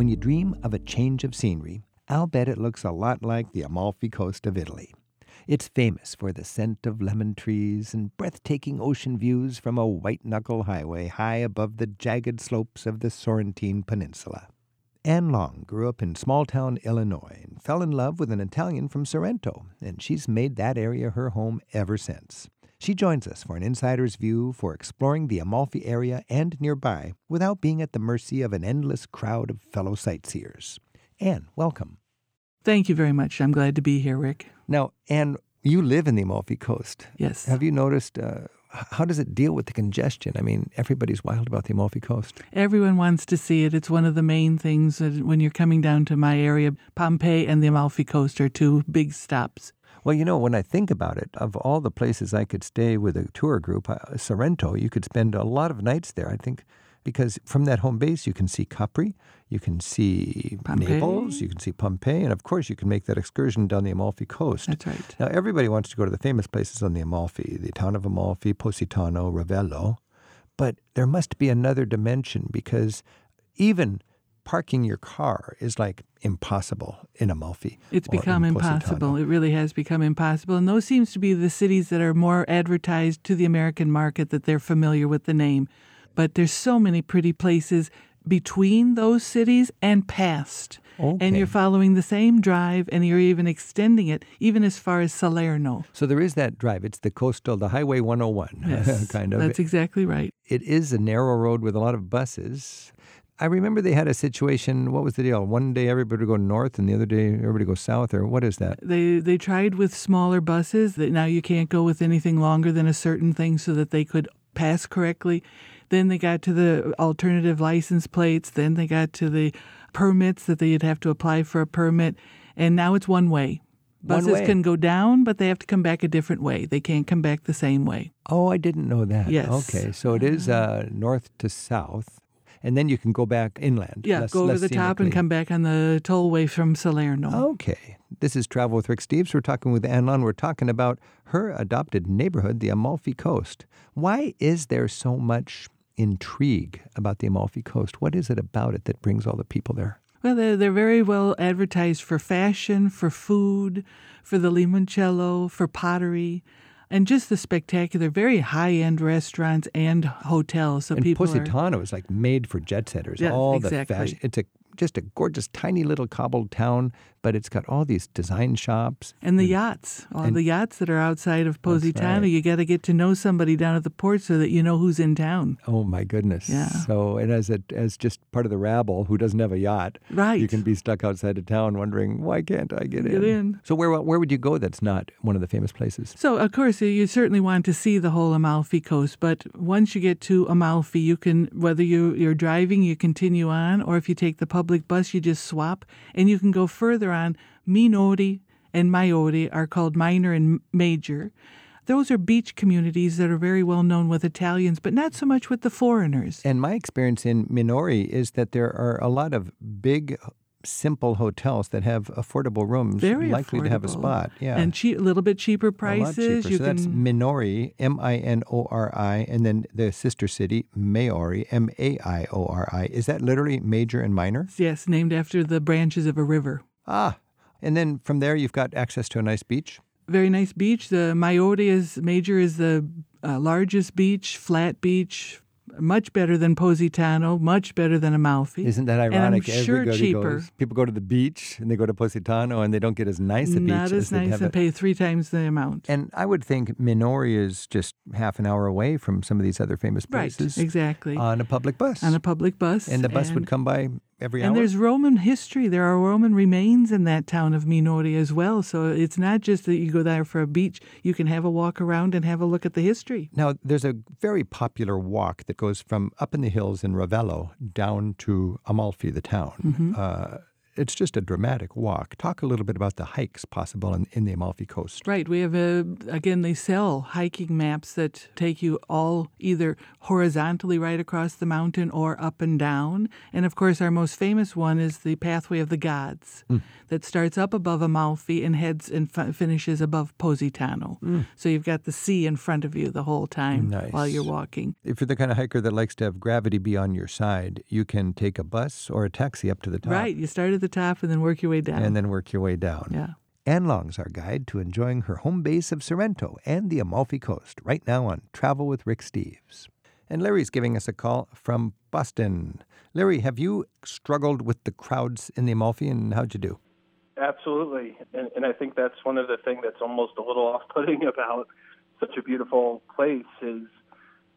When you dream of a change of scenery, I'll bet it looks a lot like the Amalfi Coast of Italy. It's famous for the scent of lemon trees and breathtaking ocean views from a white knuckle highway high above the jagged slopes of the Sorrentine Peninsula. Ann Long grew up in small town Illinois and fell in love with an Italian from Sorrento, and she's made that area her home ever since. She joins us for an insider's view for exploring the Amalfi area and nearby without being at the mercy of an endless crowd of fellow sightseers. Ann, welcome. Thank you very much. I'm glad to be here, Rick. Now, Ann, you live in the Amalfi Coast. Yes. Have you noticed uh, how does it deal with the congestion? I mean, everybody's wild about the Amalfi Coast. Everyone wants to see it. It's one of the main things when you're coming down to my area. Pompeii and the Amalfi Coast are two big stops. Well, you know, when I think about it, of all the places I could stay with a tour group, uh, Sorrento, you could spend a lot of nights there. I think because from that home base you can see Capri, you can see Pompeii. Naples, you can see Pompeii, and of course you can make that excursion down the Amalfi Coast. That's right. Now everybody wants to go to the famous places on the Amalfi, the town of Amalfi, Positano, Ravello, but there must be another dimension because even parking your car is like impossible in Amalfi. It's become impossible. It really has become impossible. And those seems to be the cities that are more advertised to the American market that they're familiar with the name. But there's so many pretty places between those cities and past. Okay. And you're following the same drive and you're even extending it even as far as Salerno. So there is that drive. It's the coastal, the Highway 101, Yes, kind of. That's exactly right. it is a narrow road with a lot of buses. I remember they had a situation. What was the deal? One day everybody would go north, and the other day everybody go south, or what is that? They they tried with smaller buses that now you can't go with anything longer than a certain thing so that they could pass correctly. Then they got to the alternative license plates. Then they got to the permits that they'd have to apply for a permit. And now it's one way. Buses way. can go down, but they have to come back a different way. They can't come back the same way. Oh, I didn't know that. Yes. Okay, so it is uh, north to south, and then you can go back inland. Yeah, less- go over the top and come back on the tollway from Salerno. Okay. This is Travel with Rick Steves. We're talking with Ann Long. We're talking about her adopted neighborhood, the Amalfi Coast. Why is there so much intrigue about the Amalfi Coast? What is it about it that brings all the people there? Well, they're, they're very well advertised for fashion, for food, for the limoncello, for pottery, and just the spectacular, very high end restaurants and hotels. So and people are, Positano is like made for jet setters. Yeah, all exactly. the fashion. It's a just a gorgeous, tiny little cobbled town, but it's got all these design shops. and the yachts, all and- the yachts that are outside of Positano. right. You got to get to know somebody down at the port so that you know who's in town. Oh my goodness! Yeah. So, and as a as just part of the rabble who doesn't have a yacht, Right. You can be stuck outside of town wondering why can't I get, Get in. So where where would you go? That's not one of the famous places. So, of course, you certainly want to see the whole Amalfi Coast, but once you get to Amalfi, you can, whether you, you're driving, you continue on, or if you take the public bus, you just swap, and you can go further on. Minori and Maiori are called minor and major. Those are beach communities that are very well known with Italians, but not so much with the foreigners. And my experience in Minori is that there are a lot of big, simple hotels that have affordable rooms, Very likely to have a spot. Yeah. And cheap, a little bit cheaper a lot prices. cheaper. So can that's Minori, M I N O R I, and then the sister city, Maiori, M A I O R I. Is that literally major and minor? yes, named after the branches of a river. Ah, and then from there you've got access to a nice beach. very nice beach. The Maiori is major is the uh, largest beach, flat beach, much better than Positano, much better than Amalfi. Isn't that And ironic? I'm sure cheaper. goes. People go to the beach and they go to Positano and they don't get as nice a beach Not as they nice have. and a- pay three times the amount. and I would think Minori is just half an hour away from some of these other famous places. right, places exactly. on a public bus. On a public bus. and the bus would come by every And hour. there's Roman history. There are Roman remains in that town of Minori as well. So it's not just that you go there for a beach. You can have a walk around and have a look at the history. Now, there's a very popular walk that goes from up in the hills in Ravello down to Amalfi, the town. Mm-hmm. Uh, it's just a dramatic walk. Talk a little bit about the hikes possible in, in the Amalfi Coast. Right. We have a again they sell hiking maps that take you all either horizontally right across the mountain or up and down. And of course our most famous one is the Pathway of the Gods mm. that starts up above Amalfi and heads and f- finishes above Positano. Mm. So you've got the sea in front of you the whole time nice. while you're walking. If you're the kind of hiker that likes to have gravity be on your side, you can take a bus or a taxi up to the top. Right. You start at the top and then work your way down. And then work your way down. Yeah. Ann Long's our guide to enjoying her home base of Sorrento and the Amalfi Coast right now on Travel with Rick Steves. And Larry's giving us a call from Boston. Larry, have you struggled with the crowds in the Amalfi and how'd you do? Absolutely. And, and I think that's one of the things that's almost a little off putting about such a beautiful place is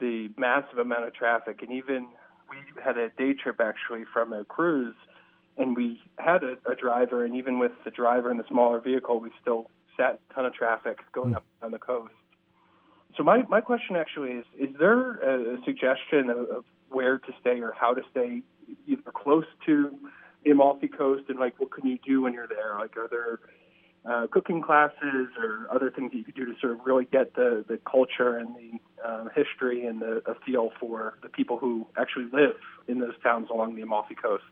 the massive amount of traffic. And even we had a day trip actually from a cruise and we had a, a driver, and even with the driver in the smaller vehicle, we still sat a ton of traffic going mm. up on the coast. So my, my question actually is: Is there a, a suggestion of, of where to stay or how to stay, either close to the Amalfi Coast, and like what can you do when you're there? Like, are there uh, cooking classes or other things that you could do to sort of really get the, the culture and the um, history and the a feel for the people who actually live in those towns along the Amalfi Coast?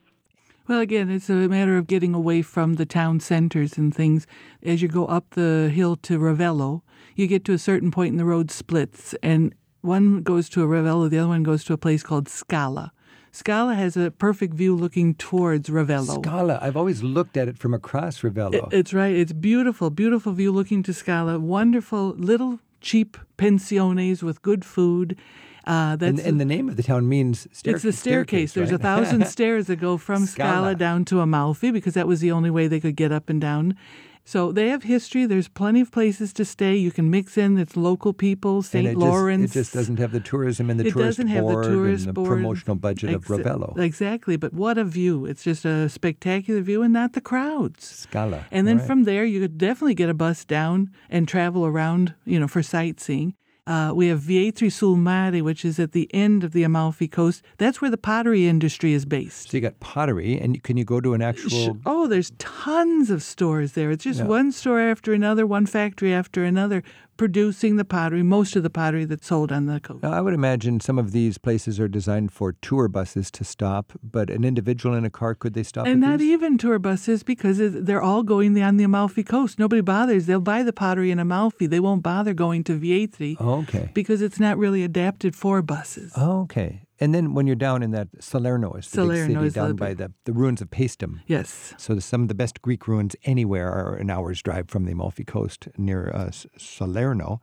Well, again, it's a matter of getting away from the town centers and things. As you go up the hill to Ravello, you get to a certain point and the road splits, and one goes to a Ravello, the other one goes to a place called Scala. Scala has a perfect view looking towards Ravello. Scala, I've always looked at it from across Ravello. It, it's right. It's beautiful, beautiful view looking to Scala. Wonderful little cheap pensiones with good food. Uh, and, and, the name of the town means stair- it's the staircase. staircase There's right? a thousand stairs that go from Scala. Scala down to Amalfi because that was the only way they could get up and down. So they have history. There's plenty of places to stay. You can mix in. It's local people. St. Lawrence. Just, it just doesn't have the tourism and the it tourist doesn't have board the tourist and the board. promotional budget Ex- of Ravello. Exactly. But what a view! It's just a spectacular view, and not the crowds. Scala. And then right. from there, you could definitely get a bus down and travel around. You know, for sightseeing. Uh, we have Vietri sul Mare, which is at the end of the Amalfi Coast. That's where the pottery industry is based. So you got pottery, and can you go to an actual? Oh, there's tons of stores there. It's just yeah. one store after another, one factory after another producing the pottery, most of the pottery that's sold on the coast. Now, I would imagine some of these places are designed for tour buses to stop, but an individual in a car, could they stop? And not these? even tour buses because they're all going on the Amalfi Coast. Nobody bothers. They'll buy the pottery in Amalfi. They won't bother going to Vietri. Okay. Because it's not really adapted for buses. Okay. And then when you're down in that Salerno, is the Salerno big city down by the, the ruins of Paestum. Yes. So some of the best Greek ruins anywhere are an hour's drive from the Amalfi Coast near uh, Salerno.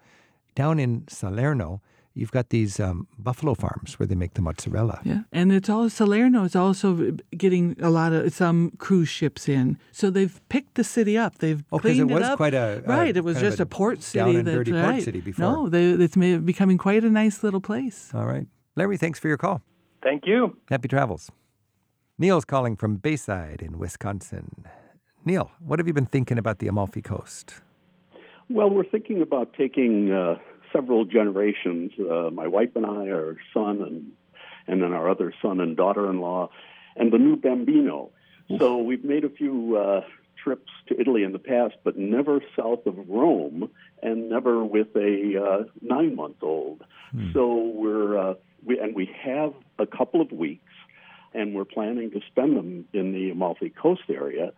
Down in Salerno, you've got these um, buffalo farms where they make the mozzarella. Yeah, and it's all Salerno is also getting a lot of some cruise ships in, so they've picked the city up. They've oh, cleaned it was up. quite a right. It was just a, a, port city. Down and that, dirty right. port city before. No, they, it's becoming quite a nice little place. All right. Larry, thanks for your call. Thank you. Happy travels. Neil's calling from Bayside in Wisconsin. Neil, what have you been thinking about the Amalfi Coast? Well, we're thinking about taking uh, several generations. Uh, my wife and I, our son, and and then our other son and daughter-in-law, and the new bambino. So we've made a few uh, trips to Italy in the past, but never south of Rome, and never with a uh, nine-month-old. Hmm. So we're uh, we, and we have a couple of weeks, and we're planning to spend them in the Amalfi Coast area.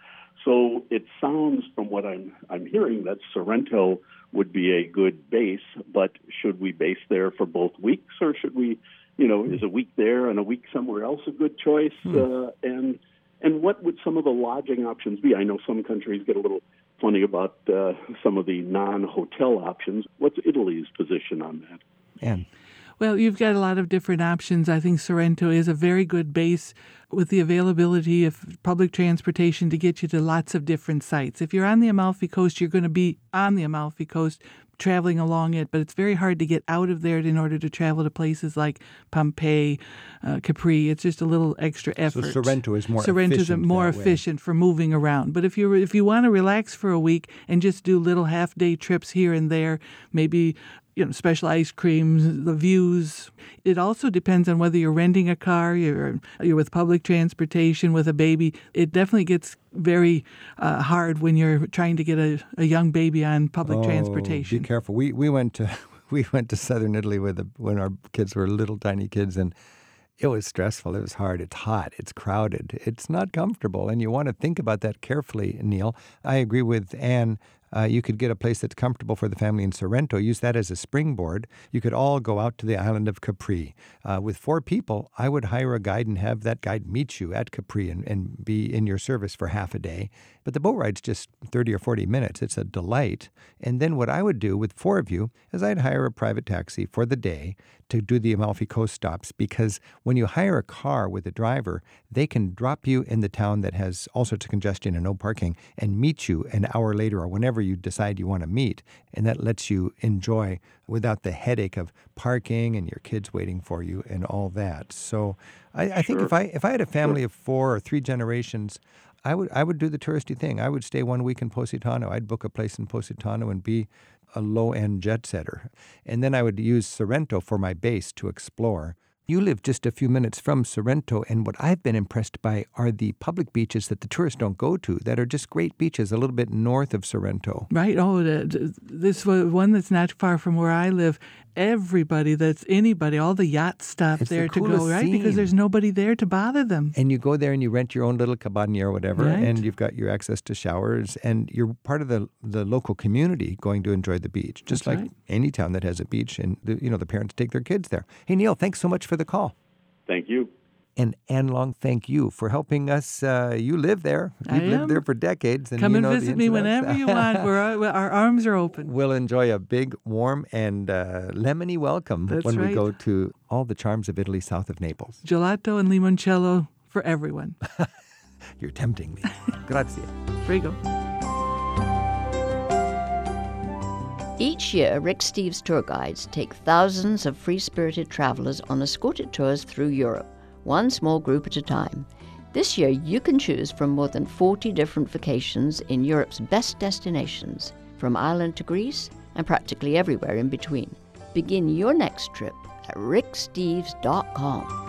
So it sounds, from what I'm I'm hearing, that Sorrento would be a good base. But should we base there for both weeks, or should we, you know, is a week there and a week somewhere else a good choice? Hmm. Uh, and and what would some of the lodging options be? I know some countries get a little funny about uh, some of the non-hotel options. What's Italy's position on that? And well, you've got a lot of different options. I think Sorrento is a very good base with the availability of public transportation to get you to lots of different sites. If you're on the Amalfi Coast, you're going to be on the Amalfi Coast traveling along it, but it's very hard to get out of there in order to travel to places like Pompeii, uh, Capri. It's just a little extra effort. So Sorrento is more Sorrento is more efficient for moving around. But if you if you want to relax for a week and just do little half day trips here and there, maybe you know, special ice creams, the views. It also depends on whether you're renting a car, you're you're with public transportation with a baby. It definitely gets very uh, hard when you're trying to get a, a young baby on public oh, transportation. Be careful. We we went to we went to southern Italy with the, when our kids were little tiny kids and it was stressful. It was hard. It's hot. It's crowded. It's not comfortable. And you want to think about that carefully, Neil. I agree with Ann uh, you could get a place that's comfortable for the family in Sorrento, use that as a springboard. You could all go out to the island of Capri. Uh, with four people, I would hire a guide and have that guide meet you at Capri and, and be in your service for half a day. But the boat ride's just 30 or 40 minutes. It's a delight. And then what I would do with four of you is I'd hire a private taxi for the day to do the Amalfi Coast stops because when you hire a car with a driver, they can drop you in the town that has all sorts of congestion and no parking and meet you an hour later or whenever you decide you want to meet. And that lets you enjoy without the headache of parking and your kids waiting for you and all that. So I, I think if I if I had a family of four or three generations, I would I would do the touristy thing. I would stay one week in Positano. I'd book a place in Positano and be a low end jet setter. And then I would use Sorrento for my base to explore. You live just a few minutes from Sorrento, and what I've been impressed by are the public beaches that the tourists don't go to that are just great beaches a little bit north of Sorrento. Right. Oh, this one that's not far from where I live everybody that's anybody, all the yacht stuff it's there the to go, right? Scene. Because there's nobody there to bother them. And you go there and you rent your own little cabana or whatever, right. and you've got your access to showers, and you're part of the the local community going to enjoy the beach, just that's like right. any town that has a beach, and the, you know the parents take their kids there. Hey Neil, thanks so much for the call. Thank you. And Ann Long, thank you for helping us. Uh, you live there. You've I lived there for decades. And Come you and know the visit me ins and outs. whenever you want. We're, our arms are open. We'll enjoy a big, warm, and uh, lemony welcome That's when we go to all the charms of Italy south of Naples. Gelato and limoncello for everyone. You're tempting me. Grazie. Prego. Each year, Rick Steves tour guides take thousands of free spirited travelers on escorted tours through Europe, one small group at a time. This year, you can choose from more than 40 different vacations in Europe's best destinations, from Ireland to Greece and practically everywhere in between. Begin your next trip at ricksteves.com.